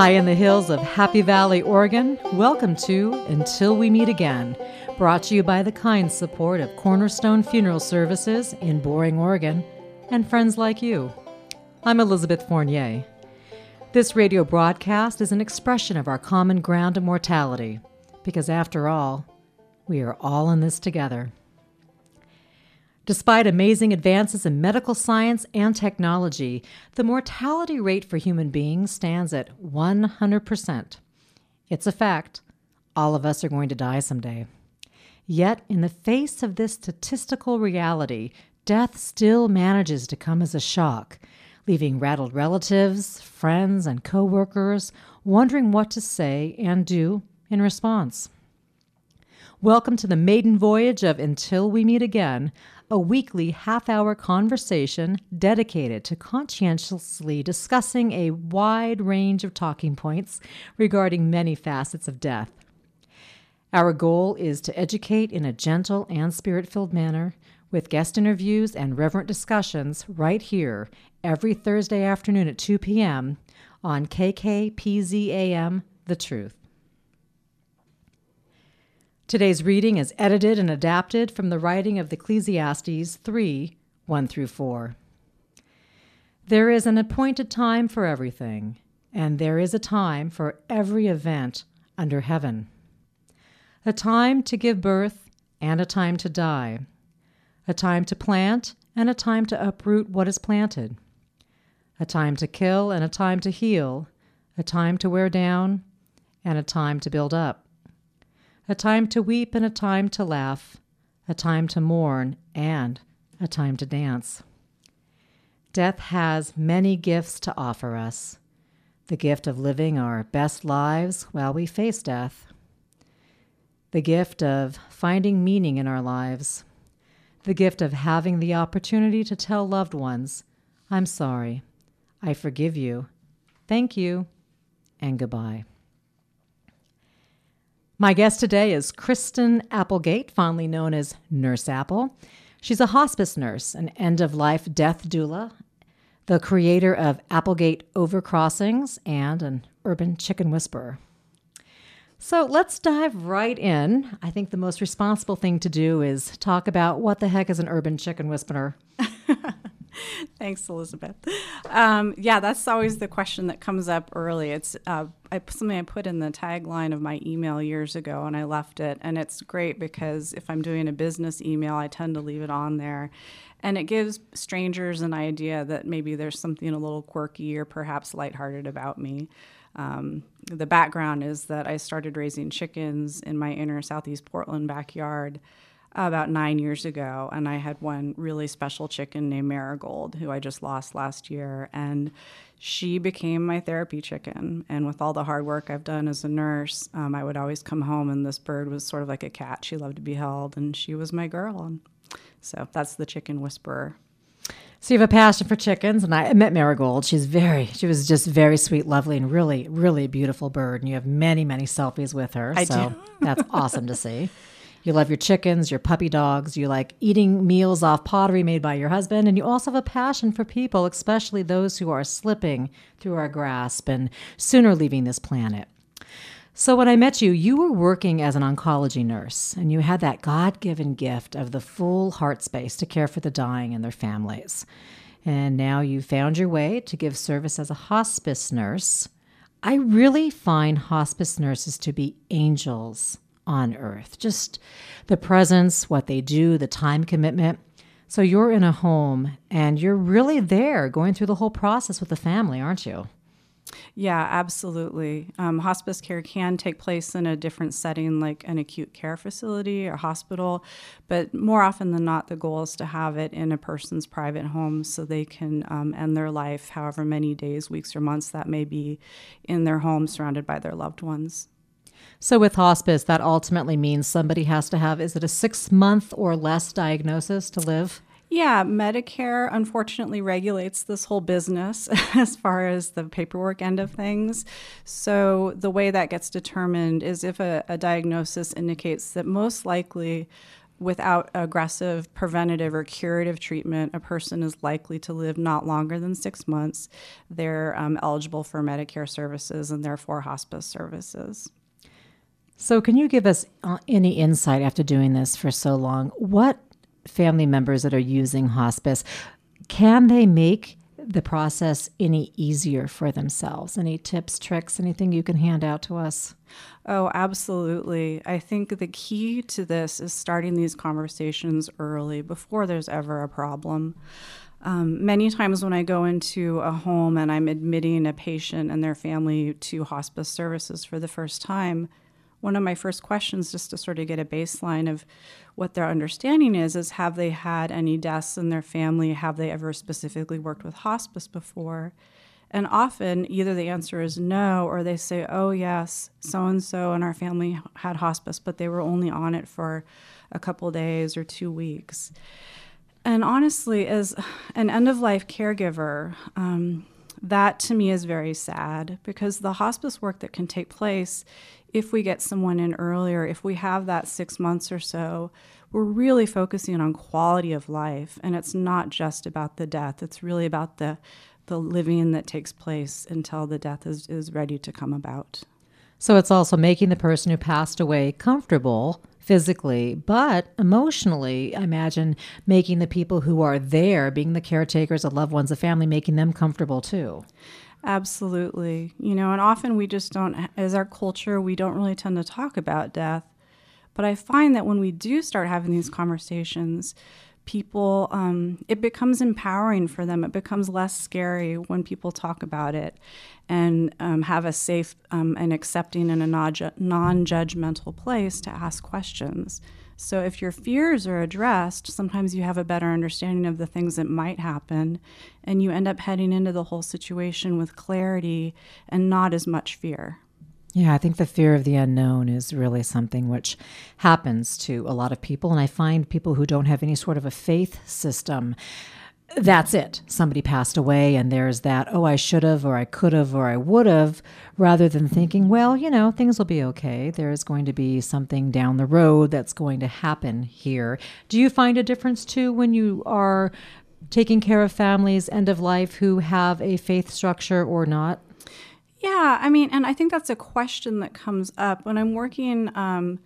High in the hills of Happy Valley, Oregon, welcome to Until We Meet Again, brought to you by the kind support of Cornerstone Funeral Services in Boring, Oregon, and friends like you. I'm Elizabeth Fournier. This radio broadcast is an expression of our common ground of mortality, because after all, we are all in this together. Despite amazing advances in medical science and technology, the mortality rate for human beings stands at 100%. It's a fact. All of us are going to die someday. Yet, in the face of this statistical reality, death still manages to come as a shock, leaving rattled relatives, friends, and coworkers wondering what to say and do in response. Welcome to the maiden voyage of Until We Meet Again, a weekly half hour conversation dedicated to conscientiously discussing a wide range of talking points regarding many facets of death. Our goal is to educate in a gentle and spirit filled manner with guest interviews and reverent discussions right here every Thursday afternoon at 2 p.m. on KKPZAM The Truth. Today's reading is edited and adapted from the writing of Ecclesiastes 3 1 through 4. There is an appointed time for everything, and there is a time for every event under heaven. A time to give birth and a time to die, a time to plant and a time to uproot what is planted, a time to kill and a time to heal, a time to wear down and a time to build up a time to weep and a time to laugh, a time to mourn and a time to dance. Death has many gifts to offer us. The gift of living our best lives while we face death, the gift of finding meaning in our lives, the gift of having the opportunity to tell loved ones, I'm sorry, I forgive you, thank you, and goodbye. My guest today is Kristen Applegate, fondly known as Nurse Apple. She's a hospice nurse, an end of life death doula, the creator of Applegate Overcrossings, and an urban chicken whisperer. So let's dive right in. I think the most responsible thing to do is talk about what the heck is an urban chicken whisperer. Thanks, Elizabeth. Um, yeah, that's always the question that comes up early. It's uh, I, something I put in the tagline of my email years ago, and I left it. And it's great because if I'm doing a business email, I tend to leave it on there. And it gives strangers an idea that maybe there's something a little quirky or perhaps lighthearted about me. Um, the background is that I started raising chickens in my inner Southeast Portland backyard about nine years ago, and I had one really special chicken named Marigold, who I just lost last year. And she became my therapy chicken. And with all the hard work I've done as a nurse, um, I would always come home, and this bird was sort of like a cat. She loved to be held, and she was my girl. And so that's the chicken whisperer. So you have a passion for chickens, and I met Marigold. She's very, she was just very sweet, lovely, and really, really beautiful bird. And you have many, many selfies with her. I so do. that's awesome to see. You love your chickens, your puppy dogs. You like eating meals off pottery made by your husband. And you also have a passion for people, especially those who are slipping through our grasp and sooner leaving this planet. So, when I met you, you were working as an oncology nurse, and you had that God given gift of the full heart space to care for the dying and their families. And now you found your way to give service as a hospice nurse. I really find hospice nurses to be angels on earth. Just the presence, what they do, the time commitment. So you're in a home and you're really there going through the whole process with the family, aren't you? Yeah, absolutely. Um, hospice care can take place in a different setting, like an acute care facility or hospital, but more often than not, the goal is to have it in a person's private home so they can um, end their life, however many days, weeks, or months that may be, in their home surrounded by their loved ones. So, with hospice, that ultimately means somebody has to have, is it a six month or less diagnosis to live? Yeah, Medicare unfortunately regulates this whole business as far as the paperwork end of things. So, the way that gets determined is if a, a diagnosis indicates that most likely without aggressive preventative or curative treatment, a person is likely to live not longer than six months. They're um, eligible for Medicare services and therefore hospice services. So, can you give us uh, any insight after doing this for so long? What family members that are using hospice can they make the process any easier for themselves? Any tips, tricks, anything you can hand out to us? Oh, absolutely. I think the key to this is starting these conversations early before there's ever a problem. Um, many times when I go into a home and I'm admitting a patient and their family to hospice services for the first time, one of my first questions just to sort of get a baseline of what their understanding is is have they had any deaths in their family? Have they ever specifically worked with hospice before? And often either the answer is no or they say oh yes so and so in our family had hospice but they were only on it for a couple days or two weeks. And honestly as an end of life caregiver um, that to me is very sad because the hospice work that can take place if we get someone in earlier, if we have that six months or so, we're really focusing on quality of life. And it's not just about the death, it's really about the, the living that takes place until the death is, is ready to come about. So it's also making the person who passed away comfortable physically, but emotionally, I imagine making the people who are there, being the caretakers, the loved ones, the family, making them comfortable too. Absolutely. You know, and often we just don't, as our culture, we don't really tend to talk about death. But I find that when we do start having these conversations, people, um, it becomes empowering for them. It becomes less scary when people talk about it and um, have a safe um, and accepting and a non judgmental place to ask questions. So if your fears are addressed, sometimes you have a better understanding of the things that might happen, and you end up heading into the whole situation with clarity and not as much fear. Yeah, I think the fear of the unknown is really something which happens to a lot of people. And I find people who don't have any sort of a faith system that's it. Somebody passed away, and there's that, oh, I should have, or I could have, or I would have, rather than thinking, well, you know, things will be okay. There's going to be something down the road that's going to happen here. Do you find a difference too when you are taking care of families, end of life, who have a faith structure or not? Yeah, I mean, and I think that's a question that comes up when I'm working, um,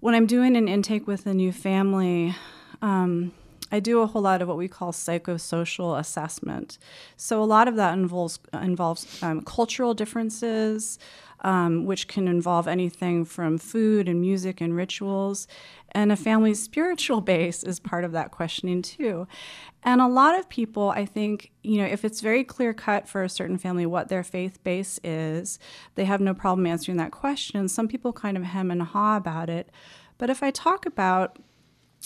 when I'm doing an intake with a new family. Um, I do a whole lot of what we call psychosocial assessment. So a lot of that involves involves um, cultural differences, um, which can involve anything from food and music and rituals. And a family's spiritual base is part of that questioning too. And a lot of people, I think, you know, if it's very clear cut for a certain family what their faith base is, they have no problem answering that question. Some people kind of hem and haw about it. But if I talk about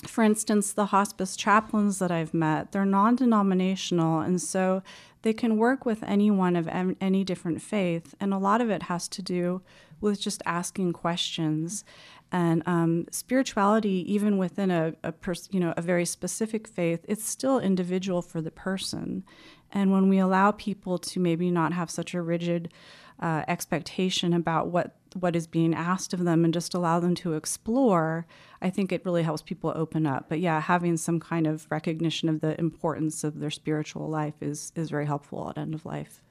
for instance, the hospice chaplains that I've met, they're non denominational, and so they can work with anyone of any different faith. And a lot of it has to do with just asking questions. And um, spirituality, even within a, a pers- you know a very specific faith, it's still individual for the person. And when we allow people to maybe not have such a rigid uh, expectation about what what is being asked of them and just allow them to explore, I think it really helps people open up. But yeah, having some kind of recognition of the importance of their spiritual life is is very helpful at end of life.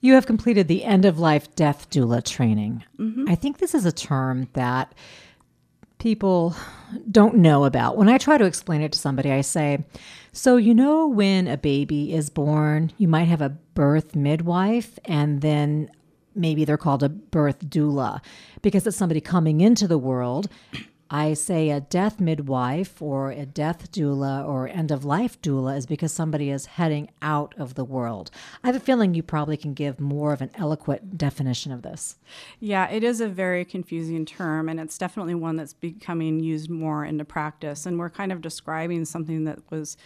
You have completed the end of life death doula training. Mm-hmm. I think this is a term that people don't know about. When I try to explain it to somebody, I say, So, you know, when a baby is born, you might have a birth midwife, and then maybe they're called a birth doula because it's somebody coming into the world I say a death midwife or a death doula or end of life doula is because somebody is heading out of the world. I have a feeling you probably can give more of an eloquent definition of this. Yeah, it is a very confusing term, and it's definitely one that's becoming used more into practice. And we're kind of describing something that was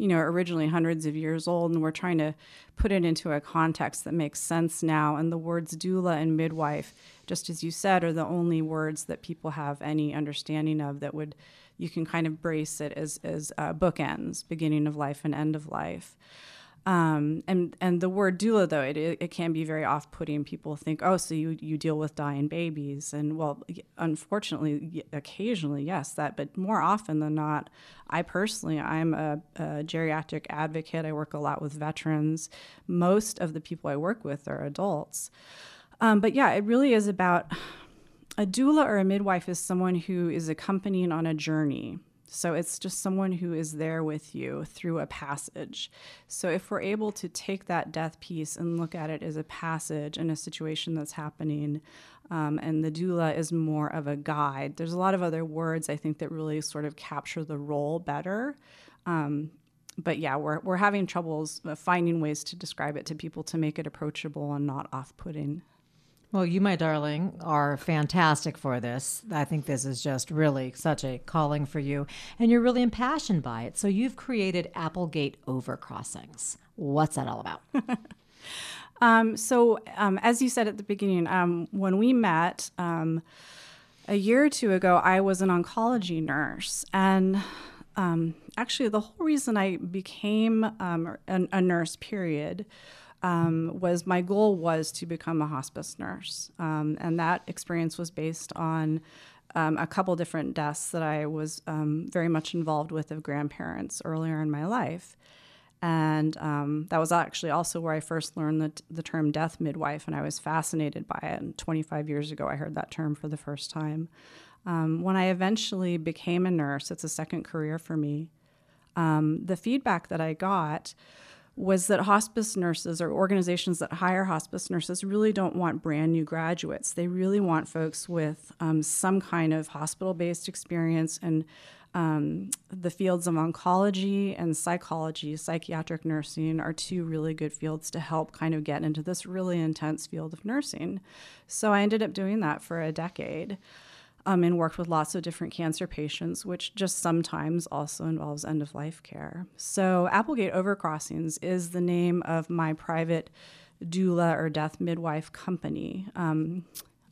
you know, originally hundreds of years old, and we're trying to put it into a context that makes sense now. And the words doula and midwife, just as you said, are the only words that people have any understanding of that would you can kind of brace it as as uh, bookends, beginning of life and end of life. Um, and and the word doula though it, it can be very off-putting. People think, oh, so you you deal with dying babies, and well, unfortunately, occasionally yes, that, but more often than not, I personally I'm a, a geriatric advocate. I work a lot with veterans. Most of the people I work with are adults, um, but yeah, it really is about a doula or a midwife is someone who is accompanying on a journey so it's just someone who is there with you through a passage. So if we're able to take that death piece and look at it as a passage in a situation that's happening, um, and the doula is more of a guide, there's a lot of other words I think that really sort of capture the role better. Um, but yeah, we're, we're having troubles finding ways to describe it to people to make it approachable and not off putting. Well, you, my darling, are fantastic for this. I think this is just really such a calling for you, and you're really impassioned by it. So you've created Applegate Overcrossings. What's that all about? um, so, um, as you said at the beginning, um, when we met um, a year or two ago, I was an oncology nurse, and um, actually, the whole reason I became um, a, a nurse, period um, was my goal was to become a hospice nurse, um, and that experience was based on um, a couple different deaths that I was um, very much involved with of grandparents earlier in my life. And um, that was actually also where I first learned the, the term death midwife, and I was fascinated by it. And 25 years ago, I heard that term for the first time. Um, when I eventually became a nurse, it's a second career for me. the feedback that I got was that hospice nurses or organizations that hire hospice nurses really don't want brand new graduates. They really want folks with um, some kind of hospital based experience and um, the fields of oncology and psychology, psychiatric nursing are two really good fields to help kind of get into this really intense field of nursing. So I ended up doing that for a decade um, and worked with lots of different cancer patients, which just sometimes also involves end of life care. So, Applegate Overcrossings is the name of my private doula or death midwife company. Um,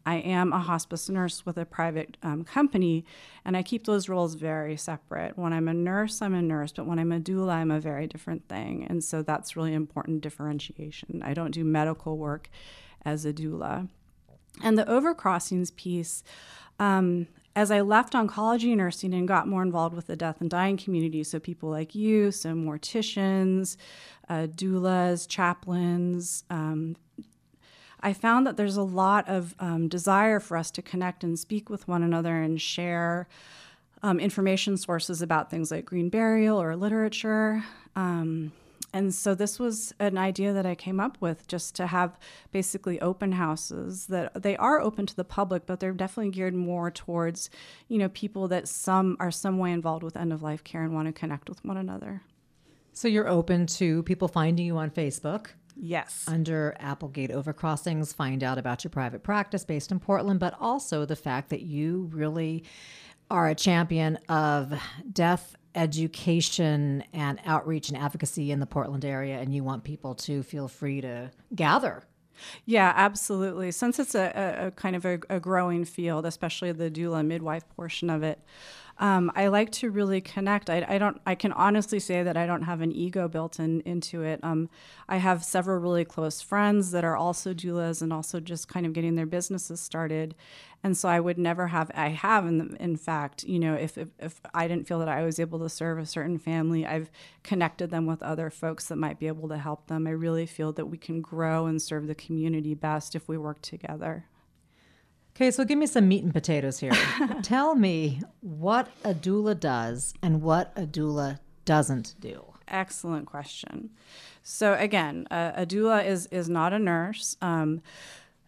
I am a hospice nurse with a private um, company, and I keep those roles very separate. When I'm a nurse, I'm a nurse, but when I'm a doula, I'm a very different thing. And so that's really important differentiation. I don't do medical work as a doula. And the overcrossings piece, um, as I left oncology nursing and got more involved with the death and dying community, so people like you, so morticians, uh, doulas, chaplains, um, I found that there's a lot of um, desire for us to connect and speak with one another and share um, information sources about things like green burial or literature. And so this was an idea that I came up with just to have basically open houses that they are open to the public, but they're definitely geared more towards, you know, people that some are some way involved with end of life care and want to connect with one another. So you're open to people finding you on Facebook? Yes. Under Applegate Overcrossings, find out about your private practice based in Portland, but also the fact that you really are a champion of death education and outreach and advocacy in the Portland area, and you want people to feel free to gather. Yeah, absolutely. Since it's a, a kind of a, a, growing field, especially the doula midwife portion of it, um, I like to really connect. I, I, don't. I can honestly say that I don't have an ego built in into it. Um, I have several really close friends that are also doulas and also just kind of getting their businesses started, and so I would never have. I have, in, in fact, you know, if, if if I didn't feel that I was able to serve a certain family, I've connected them with other folks that might be able to help them. I really feel that we can grow and serve the community best if we work together. Okay, so give me some meat and potatoes here. Tell me what a doula does and what a doula doesn't do. Excellent question. So again, a, a doula is is not a nurse. Um,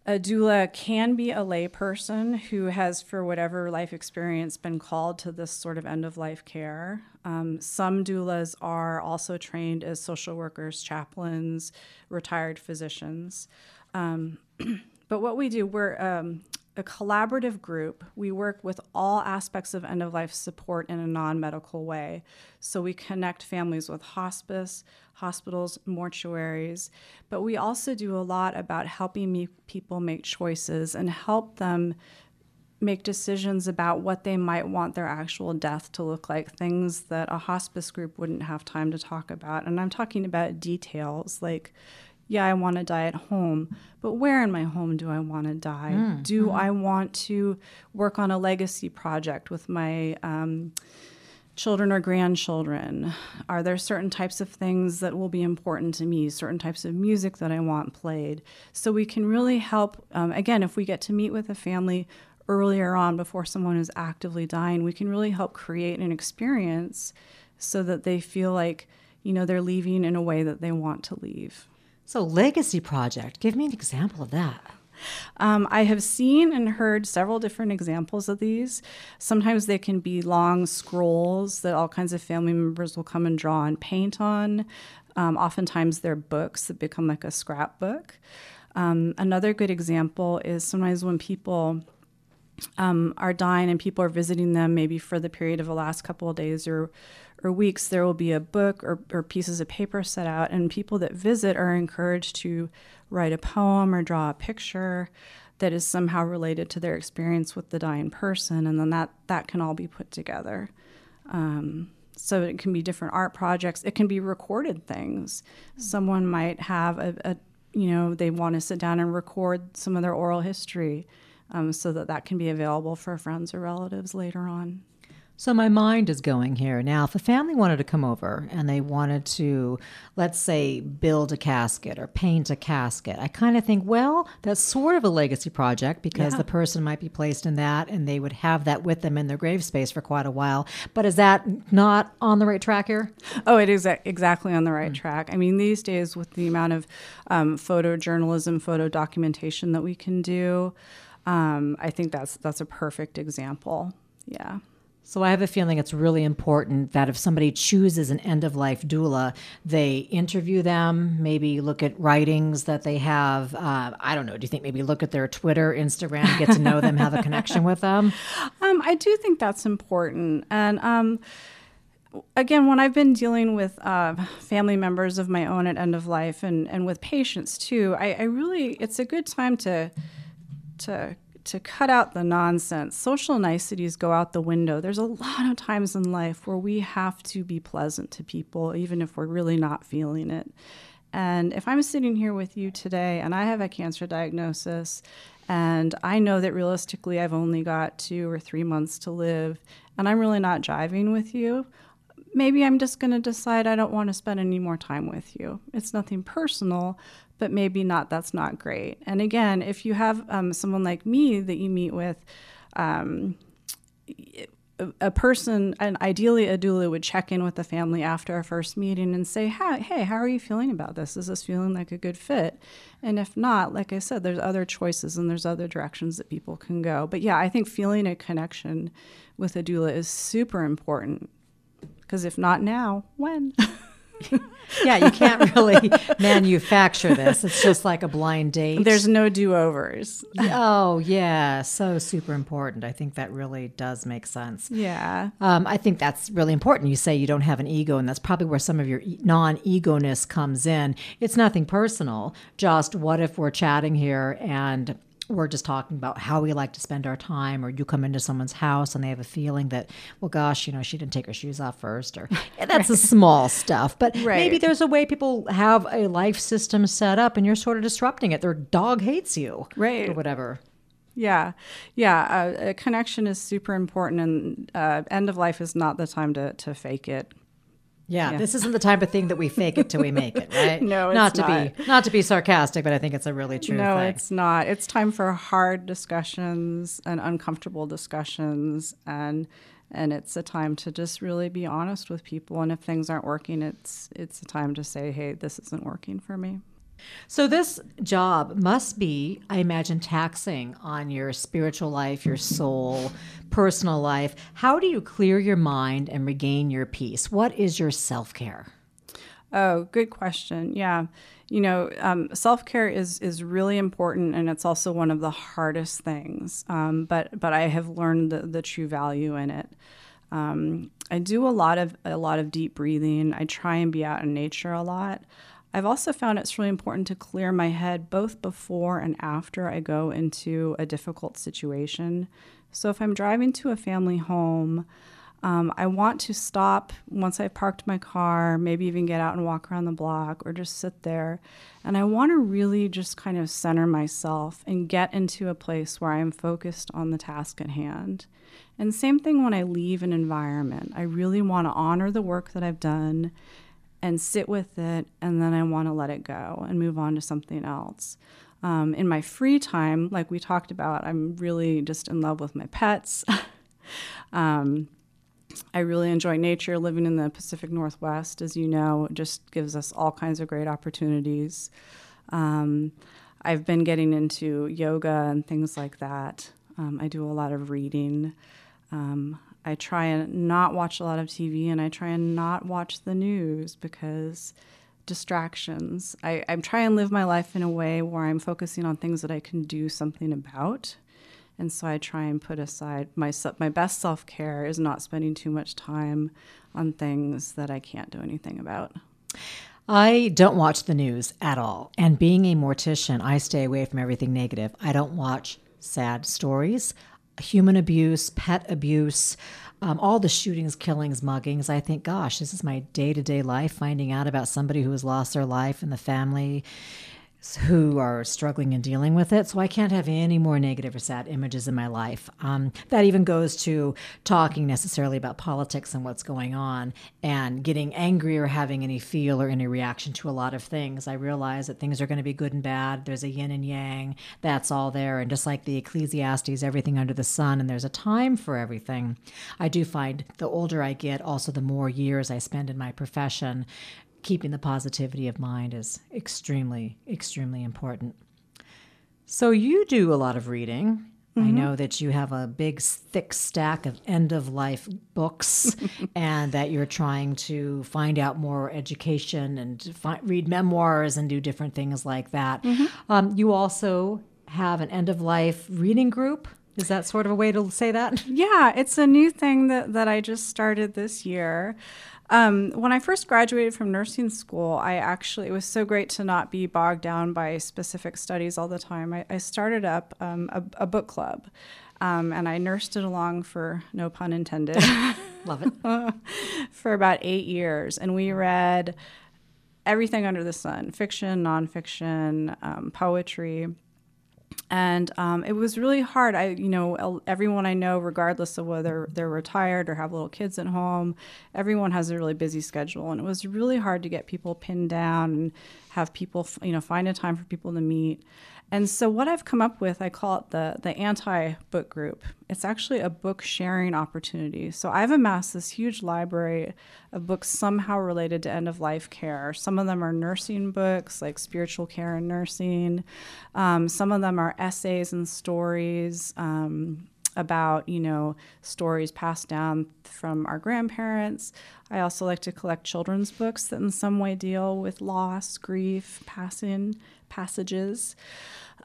a doula can be a layperson who has, for whatever life experience, been called to this sort of end of life care. Um, some doulas are also trained as social workers, chaplains, retired physicians. Um, but what we do, we're um, a collaborative group. We work with all aspects of end of life support in a non medical way. So we connect families with hospice, hospitals, mortuaries, but we also do a lot about helping me, people make choices and help them make decisions about what they might want their actual death to look like, things that a hospice group wouldn't have time to talk about. And I'm talking about details like, yeah, I want to die at home, but where in my home do I want to die? Mm, do mm-hmm. I want to work on a legacy project with my um, children or grandchildren? Are there certain types of things that will be important to me, certain types of music that I want played? So we can really help, um, again, if we get to meet with a family earlier on before someone is actively dying, we can really help create an experience so that they feel like, you know, they're leaving in a way that they want to leave. So, legacy project, give me an example of that. Um, I have seen and heard several different examples of these. Sometimes they can be long scrolls that all kinds of family members will come and draw and paint on. Um, oftentimes, they're books that become like a scrapbook. Um, another good example is sometimes when people um, are dying and people are visiting them, maybe for the period of the last couple of days or or weeks, there will be a book or, or pieces of paper set out, and people that visit are encouraged to write a poem or draw a picture that is somehow related to their experience with the dying person, and then that that can all be put together. Um, so it can be different art projects. It can be recorded things. Someone might have a, a you know, they want to sit down and record some of their oral history, um, so that that can be available for friends or relatives later on. So my mind is going here. Now, if a family wanted to come over and they wanted to, let's say, build a casket or paint a casket, I kind of think, well, that's sort of a legacy project because yeah. the person might be placed in that and they would have that with them in their grave space for quite a while. But is that not on the right track here? Oh, it is exactly on the right mm. track. I mean, these days, with the amount of um, photojournalism, photo documentation that we can do, um, I think that's that's a perfect example. Yeah. So I have a feeling it's really important that if somebody chooses an end of life doula, they interview them, maybe look at writings that they have. Uh, I don't know. Do you think maybe look at their Twitter, Instagram, get to know them, have a connection with them? Um, I do think that's important. And um, again, when I've been dealing with uh, family members of my own at end of life and, and with patients too, I, I really, it's a good time to, to to cut out the nonsense. Social niceties go out the window. There's a lot of times in life where we have to be pleasant to people, even if we're really not feeling it. And if I'm sitting here with you today and I have a cancer diagnosis, and I know that realistically I've only got two or three months to live, and I'm really not jiving with you, maybe I'm just going to decide I don't want to spend any more time with you. It's nothing personal, but maybe not that's not great. And again if you have um, someone like me that you meet with um, a person and ideally a doula would check in with the family after our first meeting and say hey how are you feeling about this? Is this feeling like a good fit? And if not like i said there's other choices and there's other directions that people can go. But yeah i think feeling a connection with a doula is super important because if not now when yeah, you can't really manufacture this. It's just like a blind date. There's no do overs. oh, yeah. So super important. I think that really does make sense. Yeah. Um, I think that's really important. You say you don't have an ego, and that's probably where some of your non egoness comes in. It's nothing personal. Just what if we're chatting here and we're just talking about how we like to spend our time, or you come into someone's house and they have a feeling that, well, gosh, you know, she didn't take her shoes off first, or that's right. the small stuff. But right. maybe there's a way people have a life system set up and you're sort of disrupting it. Their dog hates you, right, or whatever. Yeah, yeah. Uh, a connection is super important, and uh, end of life is not the time to to fake it. Yeah, yeah, this isn't the type of thing that we fake it till we make it, right? no, not to not. be not to be sarcastic, but I think it's a really true no, thing. it's not. It's time for hard discussions and uncomfortable discussions and and it's a time to just really be honest with people and if things aren't working, it's it's a time to say, "Hey, this isn't working for me." So, this job must be, I imagine, taxing on your spiritual life, your soul, personal life. How do you clear your mind and regain your peace? What is your self care? Oh, good question. Yeah, you know, um, self care is is really important, and it's also one of the hardest things. Um, but but I have learned the, the true value in it. Um, I do a lot of a lot of deep breathing. I try and be out in nature a lot. I've also found it's really important to clear my head both before and after I go into a difficult situation. So if I'm driving to a family home, um, I want to stop once I've parked my car, maybe even get out and walk around the block or just sit there. And I want to really just kind of center myself and get into a place where I am focused on the task at hand. And same thing when I leave an environment. I really want to honor the work that I've done and sit with it, and then I want to let it go and move on to something else. Um, in my free time, like we talked about, I'm really just in love with my pets. um, I really enjoy nature. Living in the Pacific Northwest, as you know, just gives us all kinds of great opportunities. Um, I've been getting into yoga and things like that. Um, I do a lot of reading. Um, I try and not watch a lot of TV and I try and not watch the news because distractions. I, I try and live my life in a way where I'm focusing on things that I can do something about. And so I try and put aside my my best self care is not spending too much time on things that I can't do anything about. I don't watch the news at all. And being a mortician, I stay away from everything negative. I don't watch sad stories, human abuse, pet abuse, um, all the shootings, killings, muggings. I think, gosh, this is my day to day life, finding out about somebody who has lost their life and the family who are struggling and dealing with it. So I can't have any more negative or sad images in my life. Um, that even goes to talking necessarily about politics and what's going on and getting angry or having any feel or any reaction to a lot of things. I realize that things are going to be good and bad. There's a yin and yang. That's all there. And just like the Ecclesiastes, everything under the sun, and there's a time for everything. I do find the older I get, also the more years I spend in my profession, keeping the positivity of mind is extremely, extremely important. So, you do a lot of reading. Mm-hmm. I know that you have a big, thick stack of end of life books and that you're trying to find out more education and fi- read memoirs and do different things like that. Mm-hmm. Um, you also have an end of life reading group. Is that sort of a way to say that? Yeah, it's a new thing that, that I just started this year. Um, when I first graduated from nursing school, I actually, it was so great to not be bogged down by specific studies all the time. I, I started up um, a, a, book club. Um, and I nursed it along for no pun intended. Love it. for about eight years. And we read everything under the sun fiction, nonfiction, um, poetry and um, it was really hard. I, you know, everyone I know, regardless of whether they're retired or have little kids at home, everyone has a really busy schedule, and it was really hard to get people pinned down and have people, you know, find a time for people to meet. And so what I've come up with, I call it the the anti book group. It's actually a book sharing opportunity. So I've amassed this huge library of books somehow related to end of life care. Some of them are nursing books, like spiritual care and nursing. Um, some of them are essays and stories. Um, about you know stories passed down from our grandparents i also like to collect children's books that in some way deal with loss grief passing passages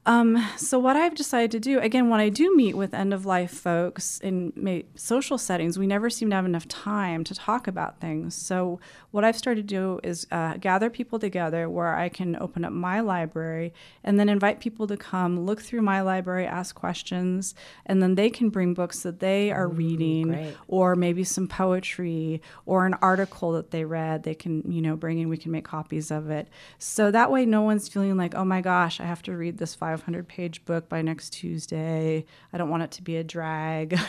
um, so what I've decided to do, again, when I do meet with end of life folks in social settings, we never seem to have enough time to talk about things. So what I've started to do is uh, gather people together where I can open up my library and then invite people to come look through my library, ask questions, and then they can bring books that they are reading, great. or maybe some poetry or an article that they read. They can, you know, bring in. We can make copies of it. So that way, no one's feeling like, oh my gosh, I have to read this 500 page book by next Tuesday. I don't want it to be a drag.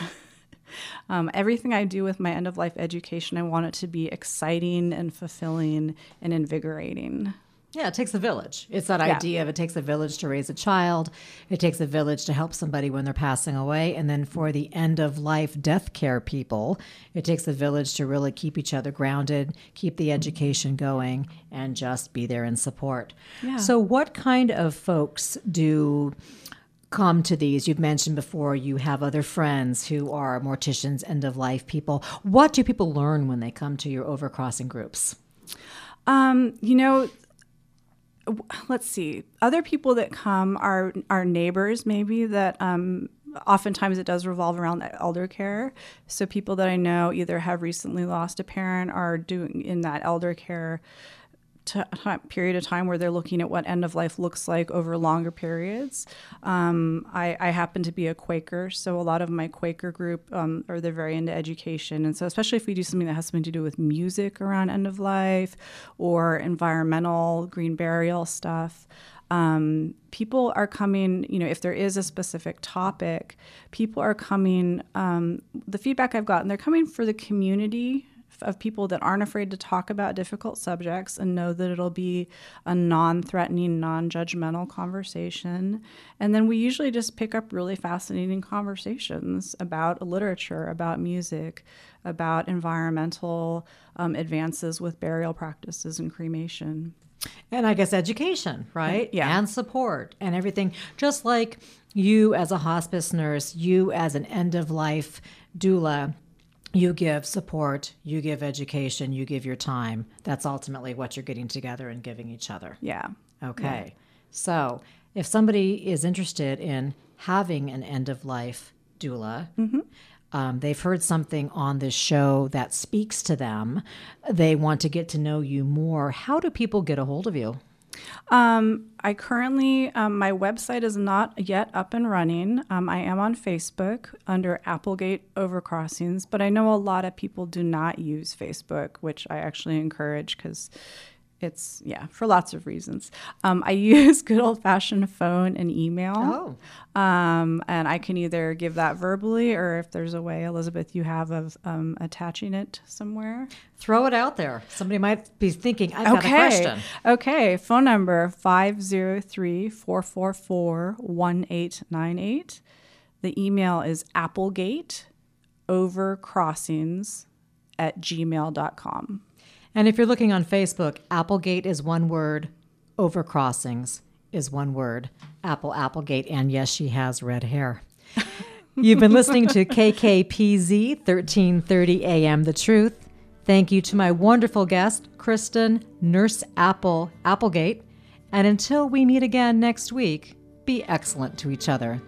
um, everything I do with my end of life education, I want it to be exciting and fulfilling and invigorating. Yeah, it takes a village. It's that yeah. idea of it takes a village to raise a child. It takes a village to help somebody when they're passing away. And then for the end of life death care people, it takes a village to really keep each other grounded, keep the education going, and just be there in support. Yeah. So, what kind of folks do come to these? You've mentioned before you have other friends who are morticians, end of life people. What do people learn when they come to your overcrossing groups? Um, you know, let's see. Other people that come are are neighbors, maybe that um, oftentimes it does revolve around that elder care. So people that I know either have recently lost a parent, are doing in that elder care period of time where they're looking at what end of life looks like over longer periods. Um, I, I, happen to be a Quaker, so a lot of my Quaker group um, are they're very into education, and so especially if we do something that has something to do with music around end of life or environmental green burial stuff. Um, people are coming, you know, if there is a specific topic, people are coming. Um, the feedback I've gotten, they're coming for the community of people that aren't afraid to talk about difficult subjects and know that it'll be a non threatening, non judgmental conversation. And then we usually just pick up really fascinating conversations about literature, about music, about environmental um, advances with burial practices and cremation. And I guess education, right? Yeah. And support and everything. Just like you as a hospice nurse, you as an end of life doula you give support, you give education, you give your time. That's ultimately what you're getting together and giving each other. Yeah. Okay. Yeah. So, if somebody is interested in having an end of life doula, mm-hmm. um, they've heard something on this show that speaks to them, they want to get to know you more, how do people get a hold of you? Um, I currently, um, my website is not yet up and running. Um, I am on Facebook under Applegate Overcrossings, but I know a lot of people do not use Facebook, which I actually encourage because it's yeah for lots of reasons. Um, i use good old fashioned phone and email. Oh. um, and i can either give that verbally or if there's a way elizabeth you have of um, attaching it somewhere. Throw it out there. Somebody might be thinking i've okay. got a question. Okay phone number 503-444-1898 the email is applegate overcrossings at gmail.com and if you're looking on Facebook, Applegate is one word, Overcrossings is one word. Apple Applegate, and yes, she has red hair. You've been listening to KKPZ 1330 AM The Truth. Thank you to my wonderful guest, Kristen Nurse Apple Applegate. And until we meet again next week, be excellent to each other.